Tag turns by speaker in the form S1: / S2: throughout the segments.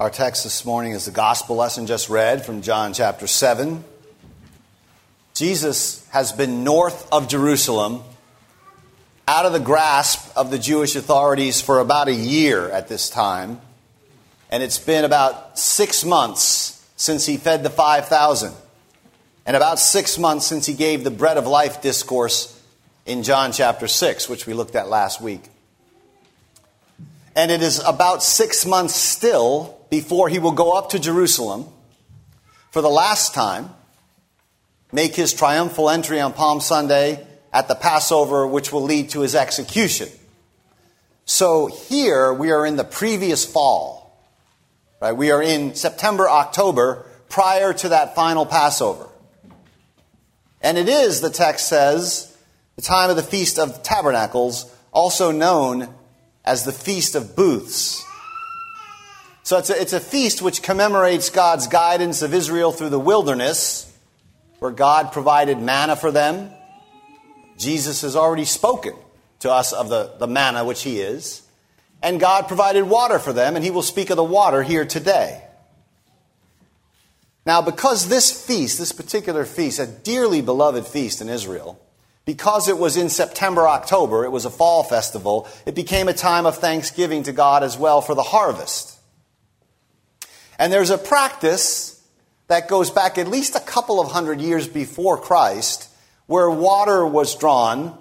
S1: Our text this morning is the gospel lesson just read from John chapter 7. Jesus has been north of Jerusalem, out of the grasp of the Jewish authorities for about a year at this time. And it's been about six months since he fed the 5,000, and about six months since he gave the bread of life discourse in John chapter 6, which we looked at last week. And it is about six months still before he will go up to Jerusalem for the last time, make his triumphal entry on Palm Sunday at the Passover, which will lead to his execution. So here we are in the previous fall. Right? We are in September, October, prior to that final Passover. And it is, the text says, the time of the Feast of Tabernacles, also known as the Feast of Booths. So it's a, it's a feast which commemorates God's guidance of Israel through the wilderness, where God provided manna for them. Jesus has already spoken to us of the, the manna which He is. And God provided water for them, and He will speak of the water here today. Now, because this feast, this particular feast, a dearly beloved feast in Israel, because it was in September, October, it was a fall festival, it became a time of thanksgiving to God as well for the harvest. And there's a practice that goes back at least a couple of hundred years before Christ where water was drawn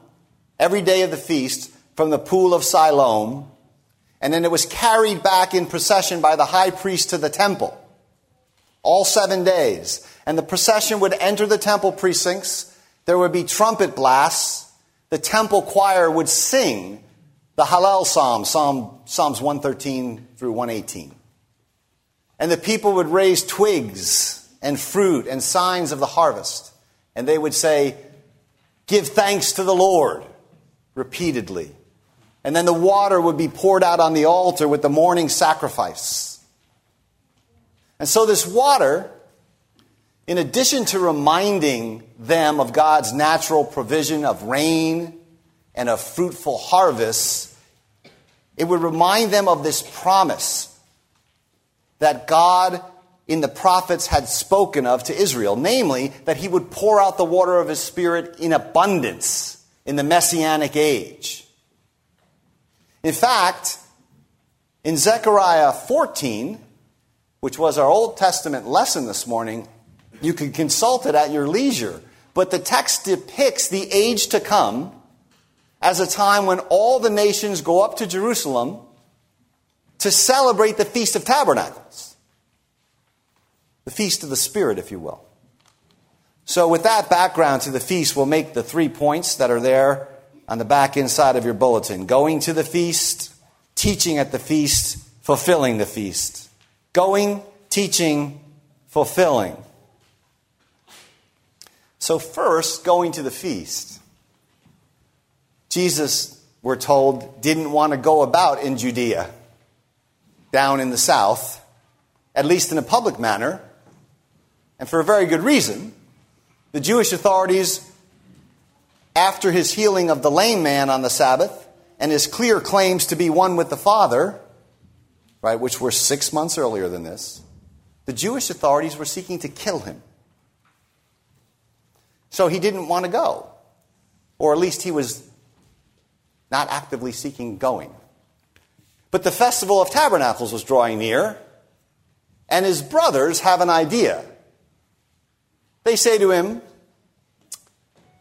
S1: every day of the feast from the pool of Siloam, and then it was carried back in procession by the high priest to the temple. All seven days. And the procession would enter the temple precincts there would be trumpet blasts. The temple choir would sing the Hallel Psalm, Psalm Psalms 113 through 118. And the people would raise twigs and fruit and signs of the harvest. And they would say, Give thanks to the Lord, repeatedly. And then the water would be poured out on the altar with the morning sacrifice. And so this water in addition to reminding them of God's natural provision of rain and of fruitful harvests, it would remind them of this promise that God in the prophets had spoken of to Israel, namely, that he would pour out the water of his Spirit in abundance in the Messianic age. In fact, in Zechariah 14, which was our Old Testament lesson this morning, you can consult it at your leisure. But the text depicts the age to come as a time when all the nations go up to Jerusalem to celebrate the Feast of Tabernacles. The Feast of the Spirit, if you will. So, with that background to the feast, we'll make the three points that are there on the back inside of your bulletin going to the feast, teaching at the feast, fulfilling the feast. Going, teaching, fulfilling. So, first, going to the feast. Jesus, we're told, didn't want to go about in Judea, down in the south, at least in a public manner, and for a very good reason. The Jewish authorities, after his healing of the lame man on the Sabbath and his clear claims to be one with the Father, right, which were six months earlier than this, the Jewish authorities were seeking to kill him. So he didn't want to go. Or at least he was not actively seeking going. But the Festival of Tabernacles was drawing near, and his brothers have an idea. They say to him,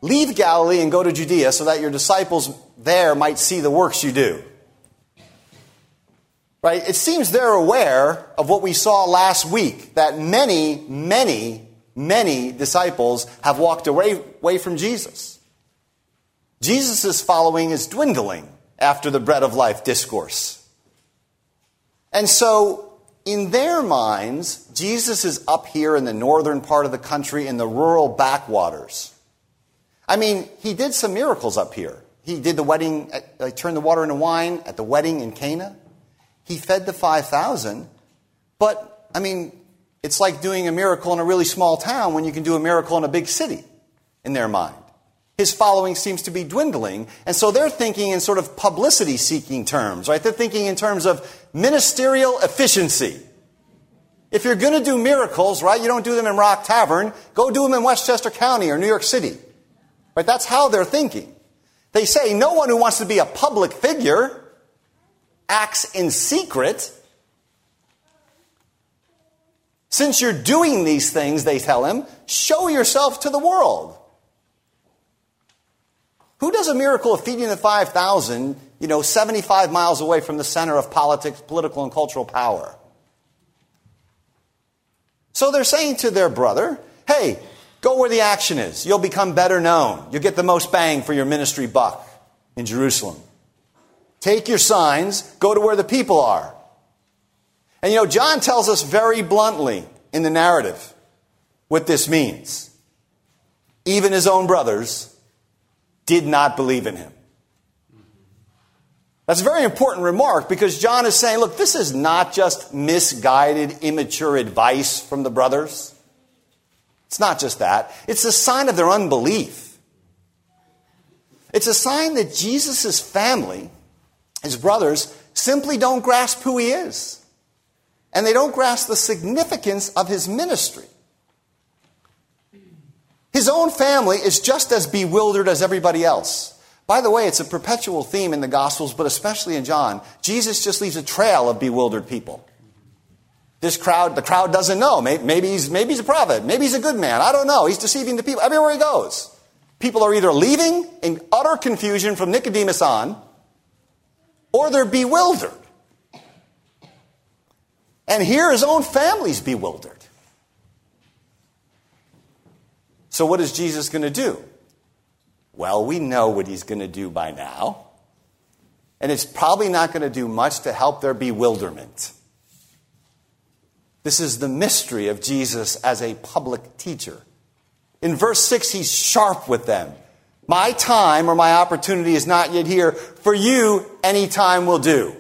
S1: Leave Galilee and go to Judea so that your disciples there might see the works you do. Right? It seems they're aware of what we saw last week that many, many many disciples have walked away, away from Jesus. Jesus' following is dwindling after the bread of life discourse. And so, in their minds, Jesus is up here in the northern part of the country in the rural backwaters. I mean, he did some miracles up here. He did the wedding, uh, turned the water into wine at the wedding in Cana. He fed the 5,000. But, I mean, it's like doing a miracle in a really small town when you can do a miracle in a big city, in their mind. His following seems to be dwindling, and so they're thinking in sort of publicity seeking terms, right? They're thinking in terms of ministerial efficiency. If you're going to do miracles, right, you don't do them in Rock Tavern, go do them in Westchester County or New York City. Right? That's how they're thinking. They say no one who wants to be a public figure acts in secret. Since you're doing these things, they tell him, show yourself to the world. Who does a miracle of feeding the 5,000, you know, 75 miles away from the center of politics, political, and cultural power? So they're saying to their brother, hey, go where the action is. You'll become better known. You'll get the most bang for your ministry buck in Jerusalem. Take your signs, go to where the people are. And you know, John tells us very bluntly in the narrative what this means. Even his own brothers did not believe in him. That's a very important remark because John is saying, look, this is not just misguided, immature advice from the brothers. It's not just that. It's a sign of their unbelief. It's a sign that Jesus' family, his brothers, simply don't grasp who he is. And they don't grasp the significance of his ministry. His own family is just as bewildered as everybody else. By the way, it's a perpetual theme in the Gospels, but especially in John. Jesus just leaves a trail of bewildered people. This crowd, the crowd doesn't know. Maybe he's, maybe he's a prophet. Maybe he's a good man. I don't know. He's deceiving the people everywhere he goes. People are either leaving in utter confusion from Nicodemus on, or they're bewildered. And here his own family's bewildered. So, what is Jesus going to do? Well, we know what he's going to do by now. And it's probably not going to do much to help their bewilderment. This is the mystery of Jesus as a public teacher. In verse 6, he's sharp with them. My time or my opportunity is not yet here. For you, any time will do.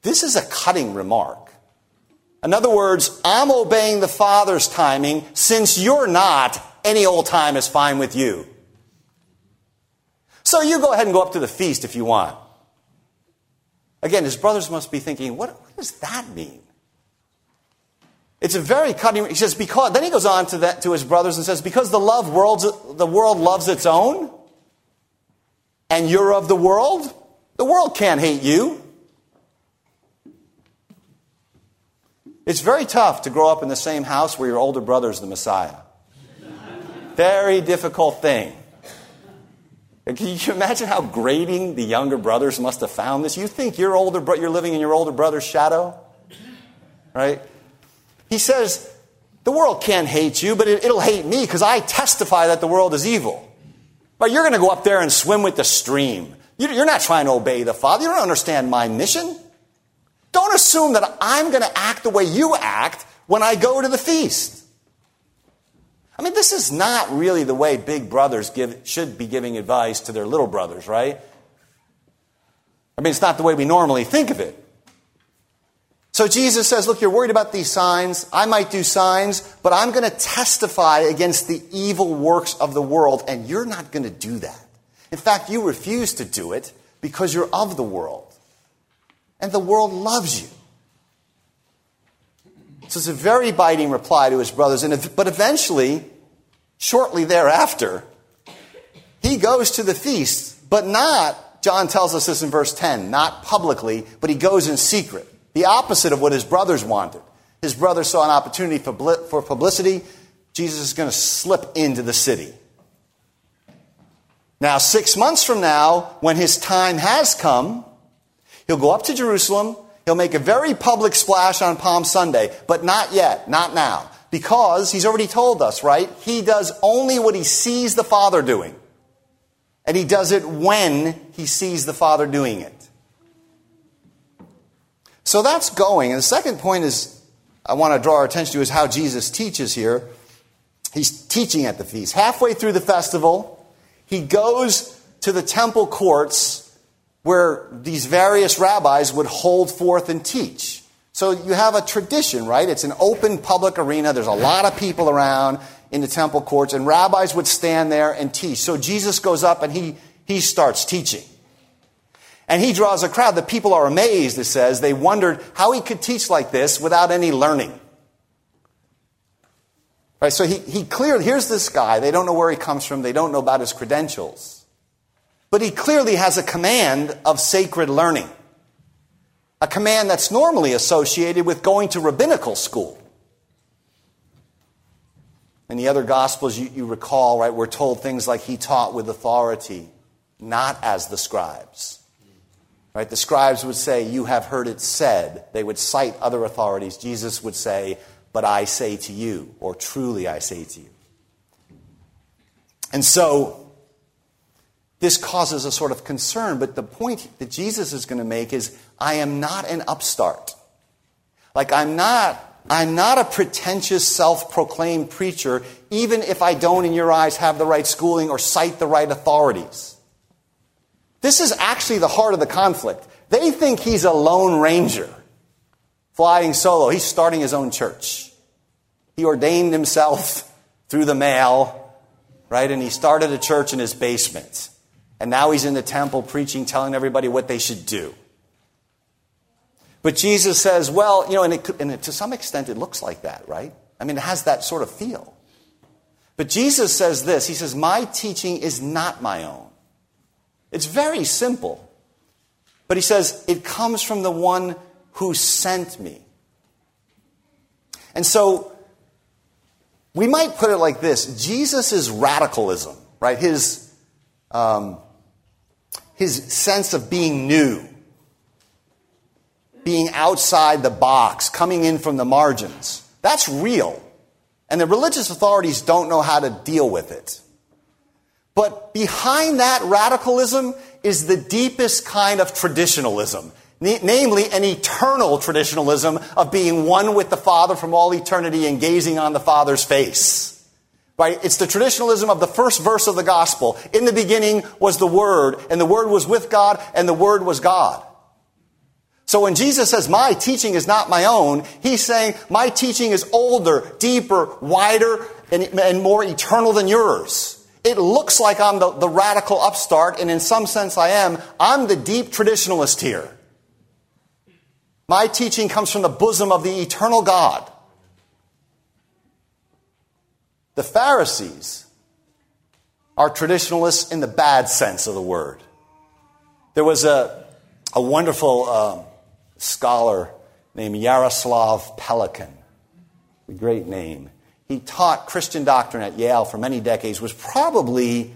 S1: This is a cutting remark. In other words, I'm obeying the Father's timing since you're not any old time is fine with you. So you go ahead and go up to the feast if you want. Again, his brothers must be thinking, what, what does that mean? It's a very cutting. He says because. Then he goes on to that to his brothers and says because the love world's, the world loves its own, and you're of the world. The world can't hate you. It's very tough to grow up in the same house where your older brother is the Messiah. Very difficult thing. Can you imagine how grating the younger brothers must have found this? You think your older bro- you're living in your older brother's shadow? Right? He says, the world can't hate you, but it, will hate me because I testify that the world is evil. But you're going to go up there and swim with the stream. You're not trying to obey the Father. You don't understand my mission. Don't assume that I'm going to act the way you act when I go to the feast. I mean, this is not really the way big brothers give, should be giving advice to their little brothers, right? I mean, it's not the way we normally think of it. So Jesus says, Look, you're worried about these signs. I might do signs, but I'm going to testify against the evil works of the world, and you're not going to do that. In fact, you refuse to do it because you're of the world. And the world loves you. So it's a very biting reply to his brothers. And but eventually, shortly thereafter, he goes to the feast, but not, John tells us this in verse 10, not publicly, but he goes in secret. The opposite of what his brothers wanted. His brothers saw an opportunity for publicity. Jesus is going to slip into the city. Now, six months from now, when his time has come, he'll go up to Jerusalem He'll make a very public splash on Palm Sunday, but not yet, not now. Because he's already told us, right? He does only what he sees the Father doing. And he does it when he sees the Father doing it. So that's going. And the second point is I want to draw our attention to is how Jesus teaches here. He's teaching at the feast. Halfway through the festival, he goes to the temple courts where these various rabbis would hold forth and teach. So you have a tradition, right? It's an open public arena. There's a lot of people around in the temple courts, and rabbis would stand there and teach. So Jesus goes up and he, he starts teaching. And he draws a crowd. The people are amazed, it says. They wondered how he could teach like this without any learning. Right, so he, he clearly, here's this guy. They don't know where he comes from. They don't know about his credentials. But he clearly has a command of sacred learning. A command that's normally associated with going to rabbinical school. In the other Gospels, you, you recall, right, we're told things like he taught with authority, not as the scribes. Right? The scribes would say, You have heard it said. They would cite other authorities. Jesus would say, But I say to you, or truly I say to you. And so, this causes a sort of concern, but the point that Jesus is going to make is I am not an upstart. Like, I'm not I'm not a pretentious, self proclaimed preacher, even if I don't, in your eyes, have the right schooling or cite the right authorities. This is actually the heart of the conflict. They think he's a lone ranger, flying solo. He's starting his own church. He ordained himself through the mail, right? And he started a church in his basement. And now he's in the temple preaching, telling everybody what they should do. But Jesus says, well, you know, and, it, and it, to some extent it looks like that, right? I mean, it has that sort of feel. But Jesus says this He says, My teaching is not my own. It's very simple. But he says, it comes from the one who sent me. And so, we might put it like this Jesus' radicalism, right? His, um, his sense of being new being outside the box, coming in from the margins. That's real. And the religious authorities don't know how to deal with it. But behind that radicalism is the deepest kind of traditionalism, namely an eternal traditionalism of being one with the Father from all eternity and gazing on the Father's face. Right? It's the traditionalism of the first verse of the gospel. In the beginning was the Word, and the Word was with God, and the Word was God. So when Jesus says, my teaching is not my own, he's saying, my teaching is older, deeper, wider, and, and more eternal than yours. It looks like I'm the, the radical upstart, and in some sense I am. I'm the deep traditionalist here. My teaching comes from the bosom of the eternal God. The Pharisees are traditionalists in the bad sense of the word. There was a, a wonderful uh, scholar named Yaroslav Pelikan. A great name. He taught Christian doctrine at Yale for many decades, was probably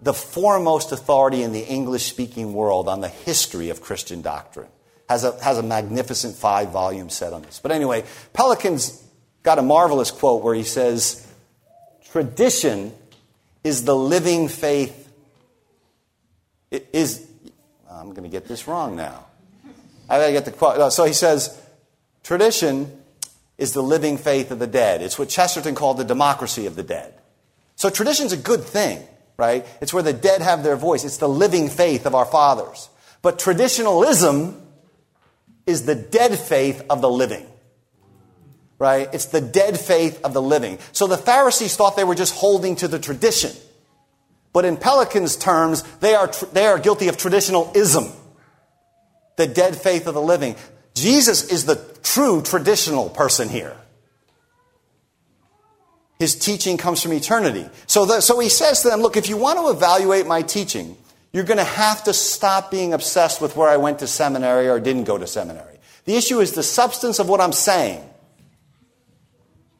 S1: the foremost authority in the English speaking world on the history of Christian doctrine. Has a, has a magnificent five volume set on this. But anyway, Pelikan's got a marvelous quote where he says, Tradition is the living faith. It is, I'm going to get this wrong now. I gotta get the quote. So he says, tradition is the living faith of the dead. It's what Chesterton called the democracy of the dead. So tradition's a good thing, right? It's where the dead have their voice. It's the living faith of our fathers. But traditionalism is the dead faith of the living. Right? It's the dead faith of the living. So the Pharisees thought they were just holding to the tradition. But in Pelikan's terms, they are, they are guilty of traditionalism the dead faith of the living. Jesus is the true traditional person here. His teaching comes from eternity. So, the, so he says to them, Look, if you want to evaluate my teaching, you're going to have to stop being obsessed with where I went to seminary or didn't go to seminary. The issue is the substance of what I'm saying.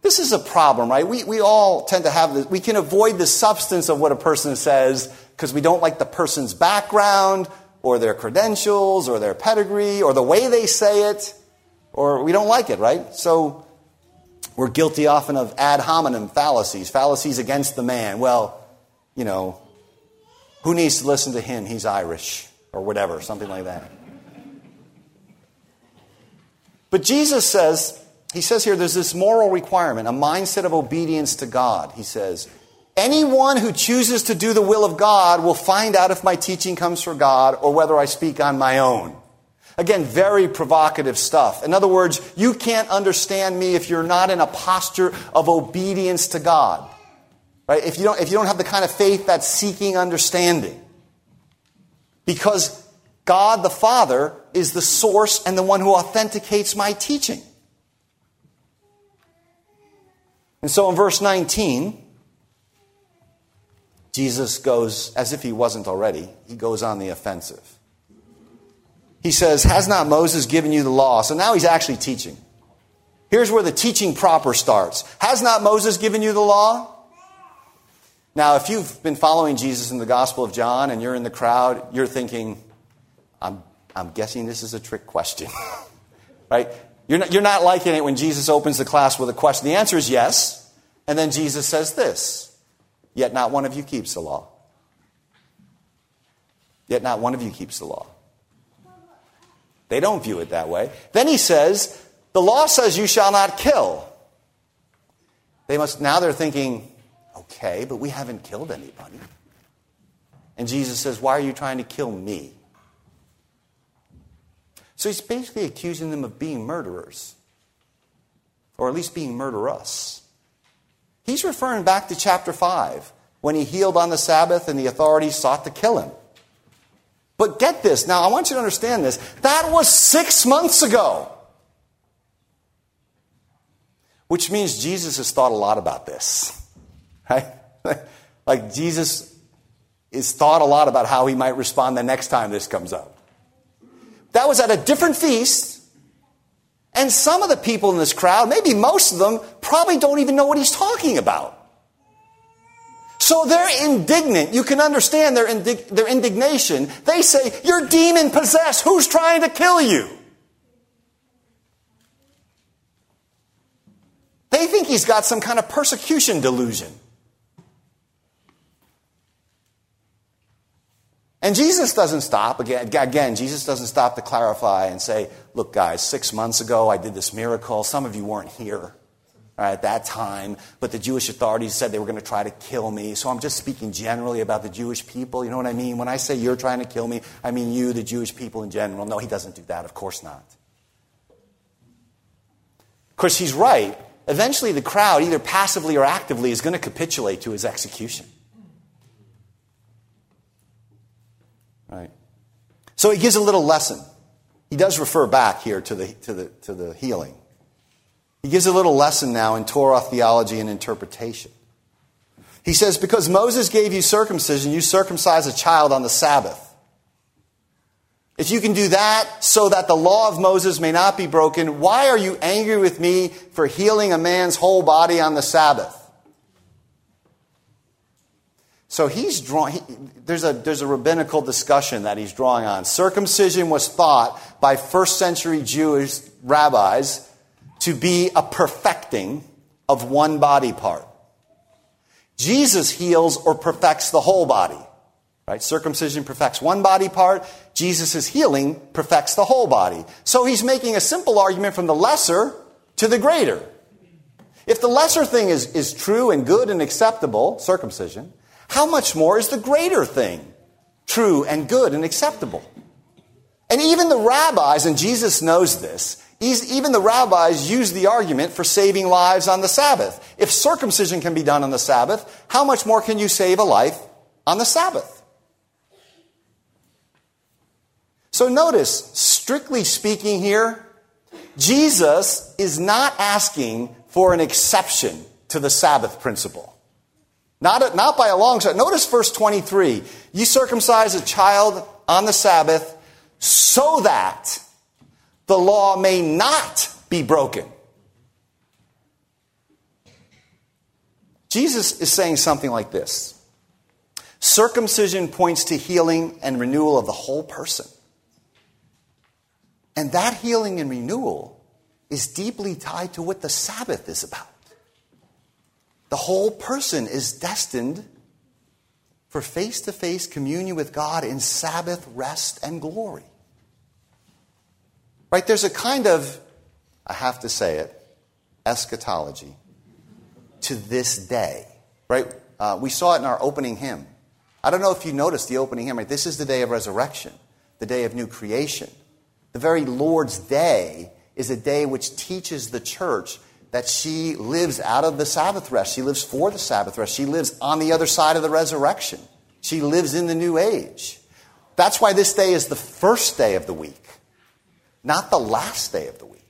S1: This is a problem, right? We, we all tend to have this. We can avoid the substance of what a person says because we don't like the person's background or their credentials or their pedigree or the way they say it, or we don't like it, right? So we're guilty often of ad hominem fallacies, fallacies against the man. Well, you know, who needs to listen to him? He's Irish, or whatever, something like that. But Jesus says, he says here, there's this moral requirement, a mindset of obedience to God. He says, Anyone who chooses to do the will of God will find out if my teaching comes from God or whether I speak on my own. Again, very provocative stuff. In other words, you can't understand me if you're not in a posture of obedience to God. Right? If you don't, if you don't have the kind of faith that's seeking understanding. Because God the Father is the source and the one who authenticates my teaching. And so in verse 19, Jesus goes, as if he wasn't already, he goes on the offensive. He says, Has not Moses given you the law? So now he's actually teaching. Here's where the teaching proper starts. Has not Moses given you the law? Now, if you've been following Jesus in the Gospel of John and you're in the crowd, you're thinking, I'm, I'm guessing this is a trick question. right? You're not, you're not liking it when Jesus opens the class with a question. The answer is yes. And then Jesus says this Yet not one of you keeps the law. Yet not one of you keeps the law. They don't view it that way. Then he says, The law says you shall not kill. They must, now they're thinking, okay, but we haven't killed anybody. And Jesus says, Why are you trying to kill me? So he's basically accusing them of being murderers, or at least being murderous. He's referring back to chapter 5 when he healed on the Sabbath and the authorities sought to kill him. But get this, now I want you to understand this. That was six months ago. Which means Jesus has thought a lot about this. Right? like Jesus has thought a lot about how he might respond the next time this comes up. That was at a different feast. And some of the people in this crowd, maybe most of them, probably don't even know what he's talking about. So they're indignant. You can understand their, indig- their indignation. They say, You're demon possessed. Who's trying to kill you? They think he's got some kind of persecution delusion. And Jesus doesn't stop. Again, again, Jesus doesn't stop to clarify and say, look, guys, six months ago I did this miracle. Some of you weren't here right, at that time, but the Jewish authorities said they were going to try to kill me. So I'm just speaking generally about the Jewish people. You know what I mean? When I say you're trying to kill me, I mean you, the Jewish people in general. No, he doesn't do that. Of course not. Of course, he's right. Eventually, the crowd, either passively or actively, is going to capitulate to his execution. Right? So he gives a little lesson. He does refer back here to the, to the, to the healing. He gives a little lesson now in Torah theology and interpretation. He says, Because Moses gave you circumcision, you circumcise a child on the Sabbath. If you can do that so that the law of Moses may not be broken, why are you angry with me for healing a man's whole body on the Sabbath? So he's drawing, he, there's, a, there's a rabbinical discussion that he's drawing on. Circumcision was thought by first century Jewish rabbis to be a perfecting of one body part. Jesus heals or perfects the whole body. Right? Circumcision perfects one body part. Jesus' healing perfects the whole body. So he's making a simple argument from the lesser to the greater. If the lesser thing is, is true and good and acceptable, circumcision, how much more is the greater thing true and good and acceptable? And even the rabbis, and Jesus knows this, even the rabbis use the argument for saving lives on the Sabbath. If circumcision can be done on the Sabbath, how much more can you save a life on the Sabbath? So notice, strictly speaking here, Jesus is not asking for an exception to the Sabbath principle. Not, not by a long shot. Notice verse 23. You circumcise a child on the Sabbath so that the law may not be broken. Jesus is saying something like this Circumcision points to healing and renewal of the whole person. And that healing and renewal is deeply tied to what the Sabbath is about. The whole person is destined for face to face communion with God in Sabbath rest and glory. Right? There's a kind of, I have to say it, eschatology to this day. Right? Uh, we saw it in our opening hymn. I don't know if you noticed the opening hymn, right? This is the day of resurrection, the day of new creation. The very Lord's day is a day which teaches the church that she lives out of the Sabbath rest. She lives for the Sabbath rest. She lives on the other side of the resurrection. She lives in the new age. That's why this day is the first day of the week, not the last day of the week.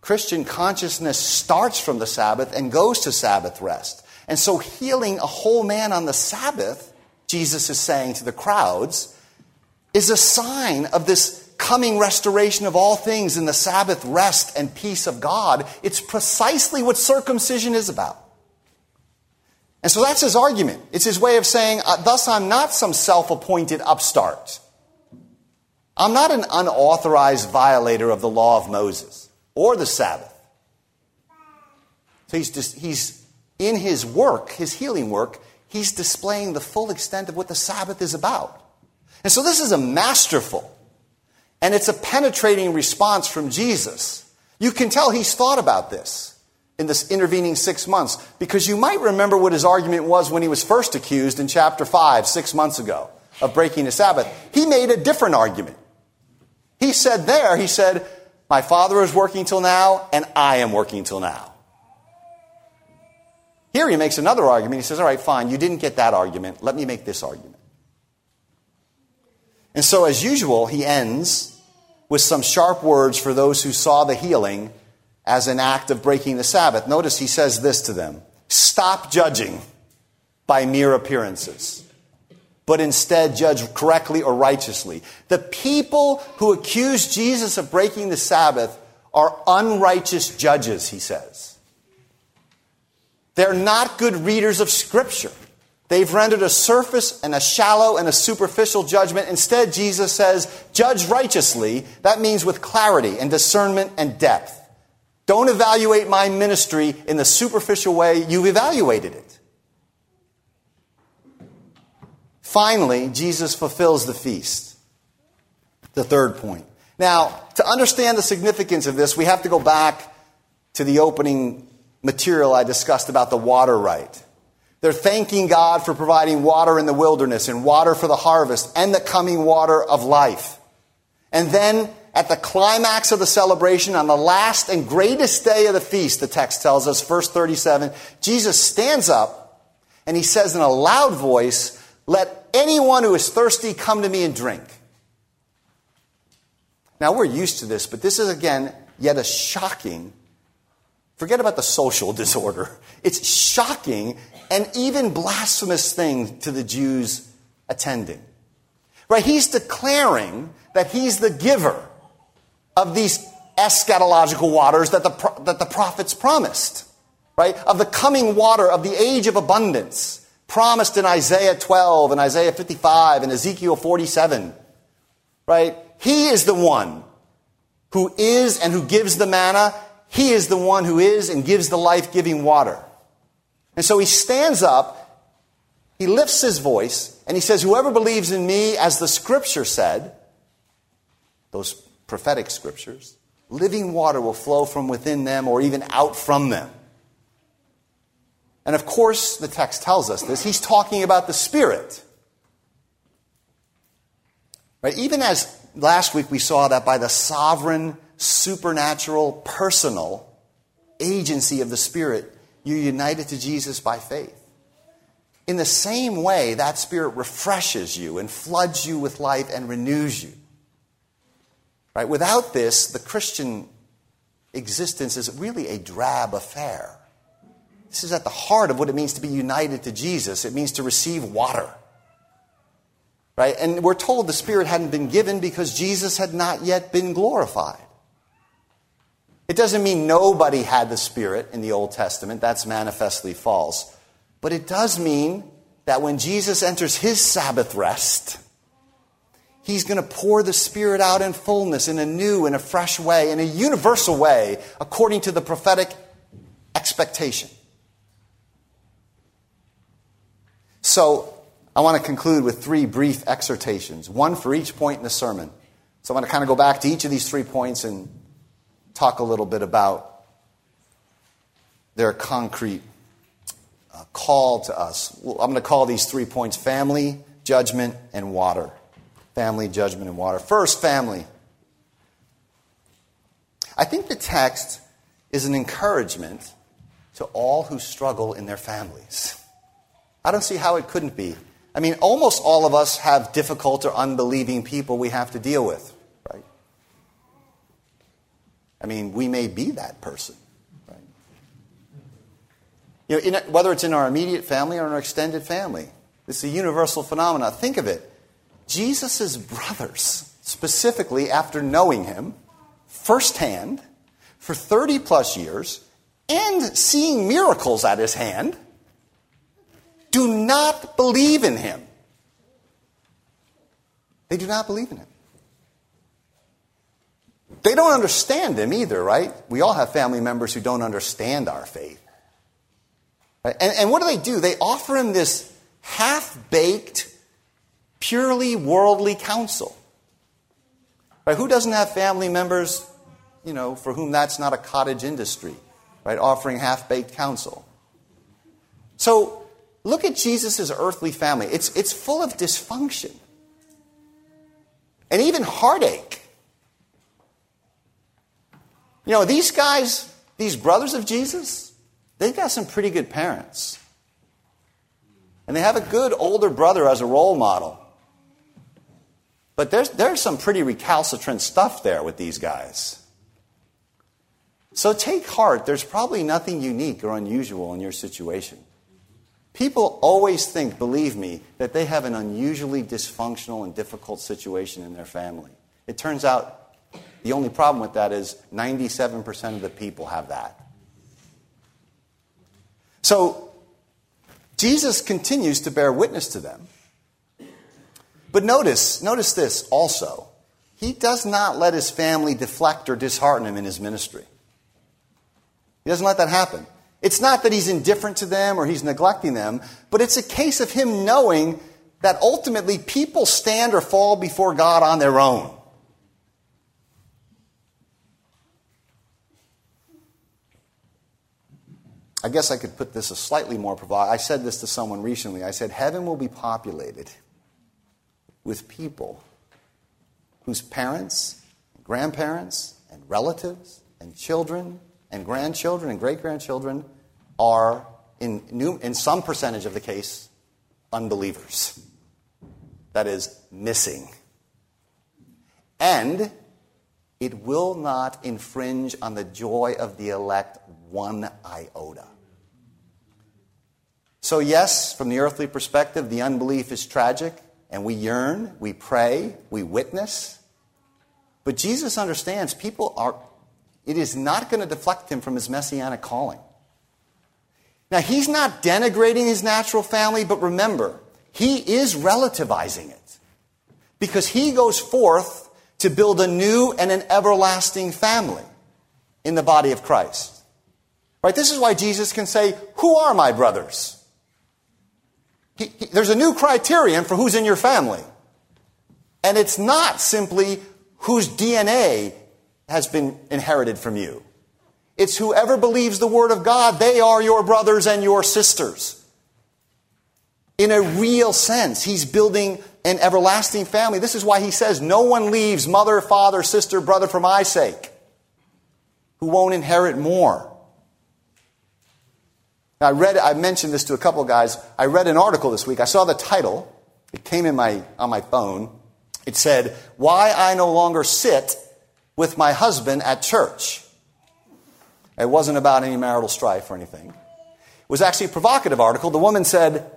S1: Christian consciousness starts from the Sabbath and goes to Sabbath rest. And so healing a whole man on the Sabbath, Jesus is saying to the crowds, is a sign of this coming restoration of all things in the Sabbath rest and peace of God. It's precisely what circumcision is about. And so that's his argument. It's his way of saying, uh, thus I'm not some self appointed upstart. I'm not an unauthorized violator of the law of Moses or the Sabbath. So he's, just, he's in his work, his healing work, he's displaying the full extent of what the Sabbath is about. And so this is a masterful and it's a penetrating response from Jesus. You can tell he's thought about this in this intervening six months because you might remember what his argument was when he was first accused in chapter 5, six months ago, of breaking the Sabbath. He made a different argument. He said there, he said, My father is working till now, and I am working till now. Here he makes another argument. He says, All right, fine, you didn't get that argument. Let me make this argument. And so, as usual, he ends with some sharp words for those who saw the healing as an act of breaking the Sabbath. Notice he says this to them Stop judging by mere appearances, but instead judge correctly or righteously. The people who accuse Jesus of breaking the Sabbath are unrighteous judges, he says. They're not good readers of Scripture. They've rendered a surface and a shallow and a superficial judgment. Instead, Jesus says, judge righteously. That means with clarity and discernment and depth. Don't evaluate my ministry in the superficial way you've evaluated it. Finally, Jesus fulfills the feast. The third point. Now, to understand the significance of this, we have to go back to the opening material I discussed about the water rite. They're thanking God for providing water in the wilderness and water for the harvest and the coming water of life. And then at the climax of the celebration, on the last and greatest day of the feast, the text tells us, verse 37, Jesus stands up and he says in a loud voice, Let anyone who is thirsty come to me and drink. Now we're used to this, but this is again yet a shocking, forget about the social disorder. It's shocking and even blasphemous thing to the Jews attending. Right? He's declaring that he's the giver of these eschatological waters that the, that the prophets promised. Right? Of the coming water of the age of abundance promised in Isaiah 12 and Isaiah 55 and Ezekiel 47. Right? He is the one who is and who gives the manna. He is the one who is and gives the life giving water. And so he stands up, he lifts his voice, and he says, Whoever believes in me, as the scripture said, those prophetic scriptures, living water will flow from within them or even out from them. And of course, the text tells us this. He's talking about the Spirit. Right? Even as last week we saw that by the sovereign, supernatural, personal agency of the Spirit, you're united to Jesus by faith. In the same way, that Spirit refreshes you and floods you with life and renews you. Right? Without this, the Christian existence is really a drab affair. This is at the heart of what it means to be united to Jesus. It means to receive water. Right? And we're told the Spirit hadn't been given because Jesus had not yet been glorified. It doesn't mean nobody had the Spirit in the Old Testament. That's manifestly false. But it does mean that when Jesus enters his Sabbath rest, he's going to pour the Spirit out in fullness, in a new and a fresh way, in a universal way, according to the prophetic expectation. So, I want to conclude with three brief exhortations, one for each point in the sermon. So, I'm going to kind of go back to each of these three points and talk a little bit about their concrete uh, call to us. I'm going to call these three points family, judgment, and water. Family, judgment, and water. First, family. I think the text is an encouragement to all who struggle in their families. I don't see how it couldn't be. I mean, almost all of us have difficult or unbelieving people we have to deal with? I mean, we may be that person? You know, in, whether it's in our immediate family or in our extended family, it's a universal phenomenon. Think of it. Jesus' brothers, specifically after knowing him firsthand for 30 plus years and seeing miracles at his hand, do not believe in him. They do not believe in him. They don't understand him either, right? We all have family members who don't understand our faith. And, and what do they do? They offer him this half baked, purely worldly counsel. Right? Who doesn't have family members, you know, for whom that's not a cottage industry, right? Offering half baked counsel. So Look at Jesus' earthly family. It's, it's full of dysfunction and even heartache. You know, these guys, these brothers of Jesus, they've got some pretty good parents. And they have a good older brother as a role model. But there's, there's some pretty recalcitrant stuff there with these guys. So take heart, there's probably nothing unique or unusual in your situation. People always think, believe me, that they have an unusually dysfunctional and difficult situation in their family. It turns out the only problem with that is 97% of the people have that. So, Jesus continues to bear witness to them. But notice, notice this also. He does not let his family deflect or dishearten him in his ministry. He doesn't let that happen. It's not that he's indifferent to them or he's neglecting them, but it's a case of him knowing that ultimately people stand or fall before God on their own. I guess I could put this a slightly more provocative. I said this to someone recently. I said, Heaven will be populated with people whose parents, grandparents, and relatives, and children and grandchildren and great grandchildren are, in, new, in some percentage of the case, unbelievers. That is, missing. And it will not infringe on the joy of the elect one iota. So, yes, from the earthly perspective, the unbelief is tragic, and we yearn, we pray, we witness. But Jesus understands people are it is not going to deflect him from his messianic calling. Now, he's not denigrating his natural family, but remember, he is relativizing it because he goes forth to build a new and an everlasting family in the body of Christ. Right? This is why Jesus can say, Who are my brothers? He, he, there's a new criterion for who's in your family. And it's not simply whose DNA has been inherited from you. It's whoever believes the Word of God, they are your brothers and your sisters. In a real sense, He's building an everlasting family. This is why He says, No one leaves mother, father, sister, brother for my sake, who won't inherit more. I read, I mentioned this to a couple of guys. I read an article this week. I saw the title. It came in my, on my phone. It said, Why I No Longer Sit with my husband at church. It wasn't about any marital strife or anything. It was actually a provocative article. The woman said,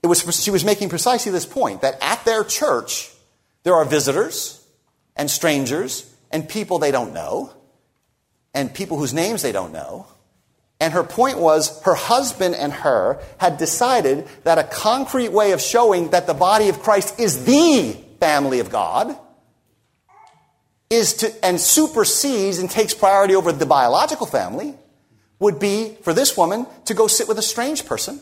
S1: it was, she was making precisely this point that at their church, there are visitors and strangers and people they don't know and people whose names they don't know. And her point was her husband and her had decided that a concrete way of showing that the body of Christ is the family of God is to, and supersedes and takes priority over the biological family would be for this woman to go sit with a strange person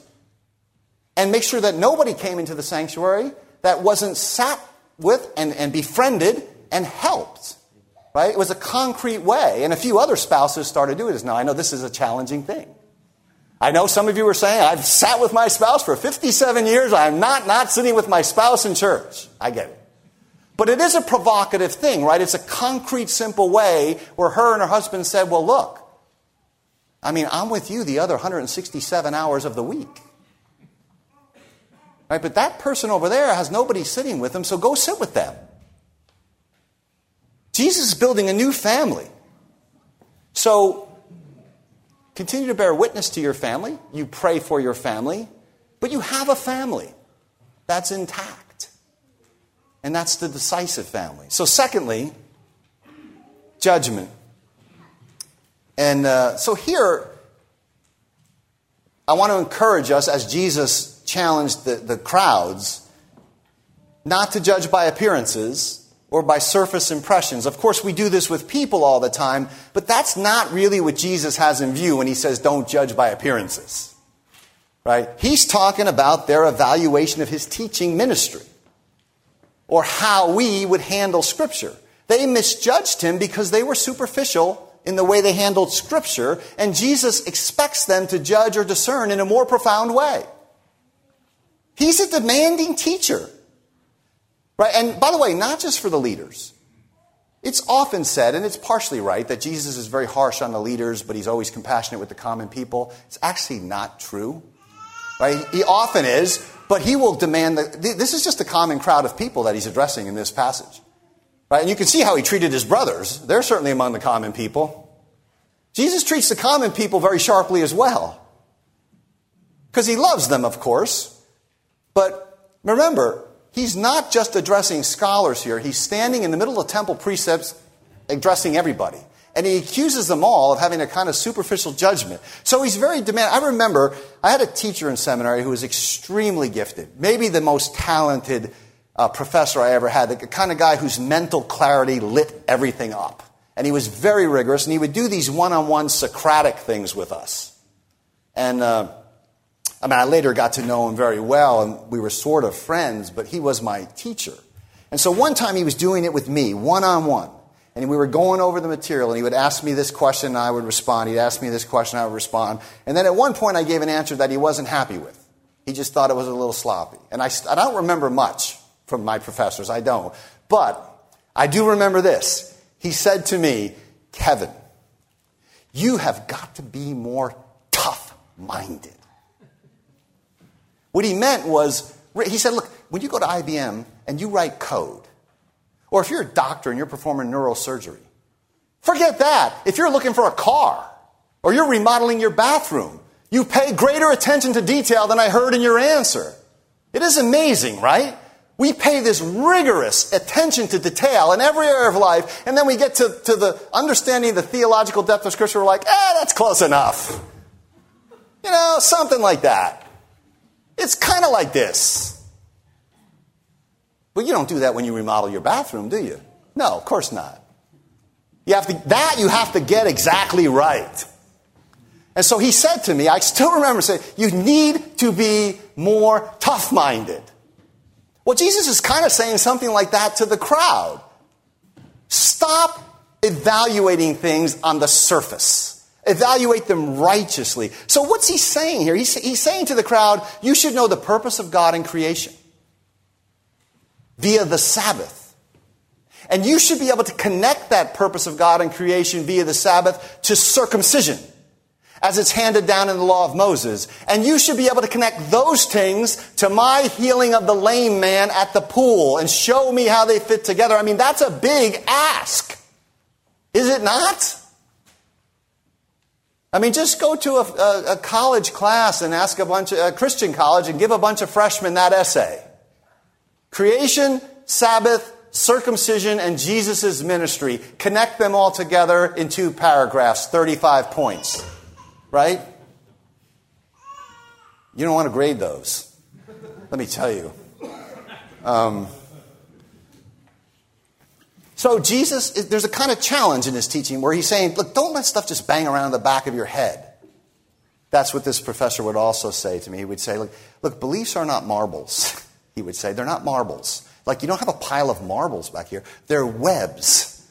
S1: and make sure that nobody came into the sanctuary that wasn't sat with and, and befriended and helped. Right? It was a concrete way. And a few other spouses started doing this. Now, I know this is a challenging thing. I know some of you are saying, I've sat with my spouse for 57 years. I'm not not sitting with my spouse in church. I get it. But it is a provocative thing, right? It's a concrete, simple way where her and her husband said, Well, look, I mean, I'm with you the other 167 hours of the week. Right? But that person over there has nobody sitting with them, so go sit with them. Jesus is building a new family. So continue to bear witness to your family. You pray for your family, but you have a family that's intact. And that's the decisive family. So, secondly, judgment. And uh, so here, I want to encourage us as Jesus challenged the, the crowds not to judge by appearances or by surface impressions. Of course, we do this with people all the time, but that's not really what Jesus has in view when he says don't judge by appearances. Right? He's talking about their evaluation of his teaching ministry or how we would handle Scripture. They misjudged him because they were superficial in the way they handled Scripture, and Jesus expects them to judge or discern in a more profound way. He's a demanding teacher. Right? And by the way, not just for the leaders. It's often said, and it's partially right, that Jesus is very harsh on the leaders, but he's always compassionate with the common people. It's actually not true. Right? He often is, but he will demand that this is just a common crowd of people that he's addressing in this passage. Right? And you can see how he treated his brothers. They're certainly among the common people. Jesus treats the common people very sharply as well. Because he loves them, of course. But remember, he's not just addressing scholars here. He's standing in the middle of temple precepts addressing everybody. And he accuses them all of having a kind of superficial judgment. So he's very demanding. I remember I had a teacher in seminary who was extremely gifted, maybe the most talented uh, professor I ever had, the kind of guy whose mental clarity lit everything up. And he was very rigorous, and he would do these one on one Socratic things with us. And uh, I mean, I later got to know him very well, and we were sort of friends, but he was my teacher. And so one time he was doing it with me, one on one. And we were going over the material, and he would ask me this question, and I would respond. He'd ask me this question, and I would respond. And then at one point, I gave an answer that he wasn't happy with. He just thought it was a little sloppy. And I, I don't remember much from my professors. I don't. But I do remember this. He said to me, Kevin, you have got to be more tough minded. What he meant was, he said, look, when you go to IBM and you write code, or if you're a doctor and you're performing neurosurgery, forget that. If you're looking for a car, or you're remodeling your bathroom, you pay greater attention to detail than I heard in your answer. It is amazing, right? We pay this rigorous attention to detail in every area of life, and then we get to, to the understanding the theological depth of Scripture, we're like, eh, that's close enough. You know, something like that. It's kind of like this. But you don't do that when you remodel your bathroom, do you? No, of course not. You have to, that you have to get exactly right. And so he said to me, I still remember saying, you need to be more tough minded. Well, Jesus is kind of saying something like that to the crowd. Stop evaluating things on the surface. Evaluate them righteously. So, what's he saying here? He's, he's saying to the crowd, you should know the purpose of God in creation via the Sabbath. And you should be able to connect that purpose of God in creation via the Sabbath to circumcision as it's handed down in the law of Moses. And you should be able to connect those things to my healing of the lame man at the pool and show me how they fit together. I mean, that's a big ask. Is it not? I mean, just go to a, a, a college class and ask a bunch of, a Christian college and give a bunch of freshmen that essay. Creation, Sabbath, circumcision, and Jesus' ministry. Connect them all together in two paragraphs, 35 points right? You don't want to grade those. Let me tell you. Um, so, Jesus, there's a kind of challenge in his teaching where he's saying, look, don't let stuff just bang around the back of your head. That's what this professor would also say to me. He would say, look, look beliefs are not marbles. He would say, they're not marbles. Like, you don't have a pile of marbles back here, they're webs.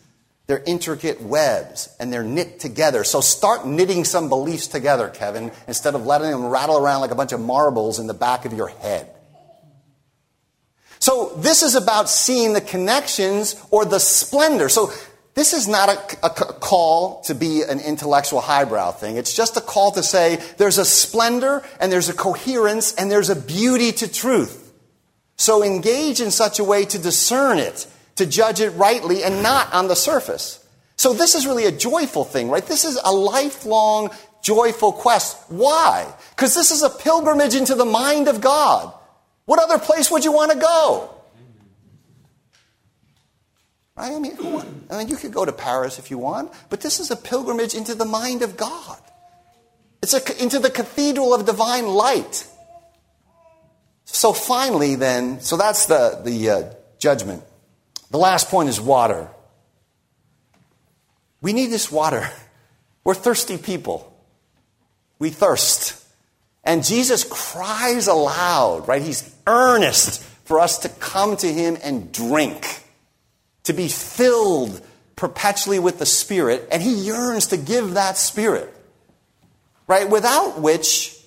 S1: They're intricate webs and they're knit together. So start knitting some beliefs together, Kevin, instead of letting them rattle around like a bunch of marbles in the back of your head. So this is about seeing the connections or the splendor. So this is not a, a, call to be an intellectual highbrow thing. It's just a call to say there's a splendor and there's a coherence and there's a beauty to truth. So engage in such a way to discern it, to judge it rightly and not on the surface. So this is really a joyful thing, right? This is a lifelong joyful quest. Why? Because this is a pilgrimage into the mind of God. What other place would you want to go? Right? I mean, I mean, you could go to Paris if you want, but this is a pilgrimage into the mind of God. It's a, into the cathedral of divine light. So finally, then, so that's the, the uh, judgment. The last point is water. We need this water. We're thirsty people. We thirst. And Jesus cries aloud, right? He's earnest for us to come to him and drink to be filled perpetually with the Spirit, and he yearns to give that Spirit. Right? Without which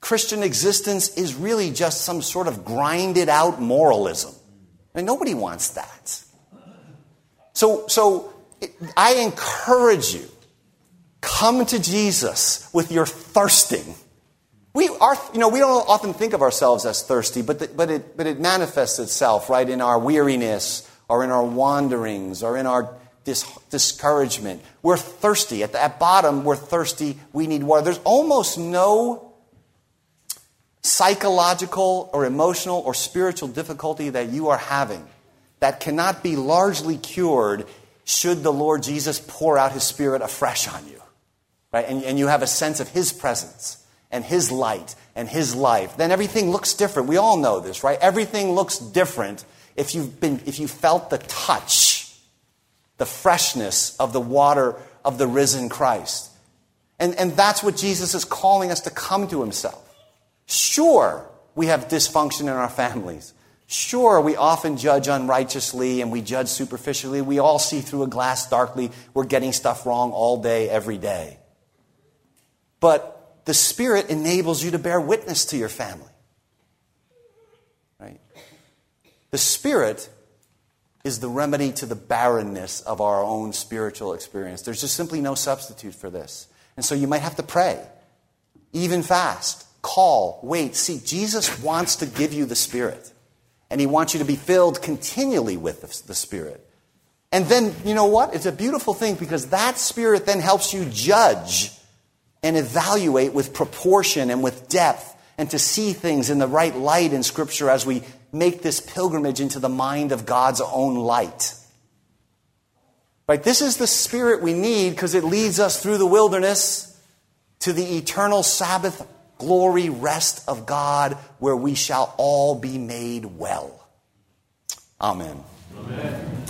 S1: Christian existence is really just some sort of grinded out moralism. I mean, nobody wants that. So, so I encourage you come to Jesus with your thirsting. We are, you know, we don't often think of ourselves as thirsty, but, the, but, it, but it manifests itself, right, in our weariness or in our wanderings or in our dis- discouragement. We're thirsty. At the at bottom, we're thirsty. We need water. There's almost no psychological or emotional or spiritual difficulty that you are having that cannot be largely cured should the Lord Jesus pour out his spirit afresh on you. Right? And, and you have a sense of his presence and his light and his life. Then everything looks different. We all know this, right? Everything looks different if you've been, if you felt the touch, the freshness of the water of the risen Christ. And, and that's what Jesus is calling us to come to himself. Sure, we have dysfunction in our families. Sure, we often judge unrighteously and we judge superficially. We all see through a glass darkly. We're getting stuff wrong all day, every day. But the Spirit enables you to bear witness to your family. Right? The Spirit is the remedy to the barrenness of our own spiritual experience. There's just simply no substitute for this. And so you might have to pray, even fast, call, wait, seek. Jesus wants to give you the Spirit. And He wants you to be filled continually with the Spirit. And then, you know what? It's a beautiful thing because that Spirit then helps you judge and evaluate with proportion and with depth and to see things in the right light in Scripture as we make this pilgrimage into the mind of God's own light. Right? This is the spirit we need because it leads us through the wilderness to the eternal Sabbath glory rest of God where we shall all be made well. Amen. Amen.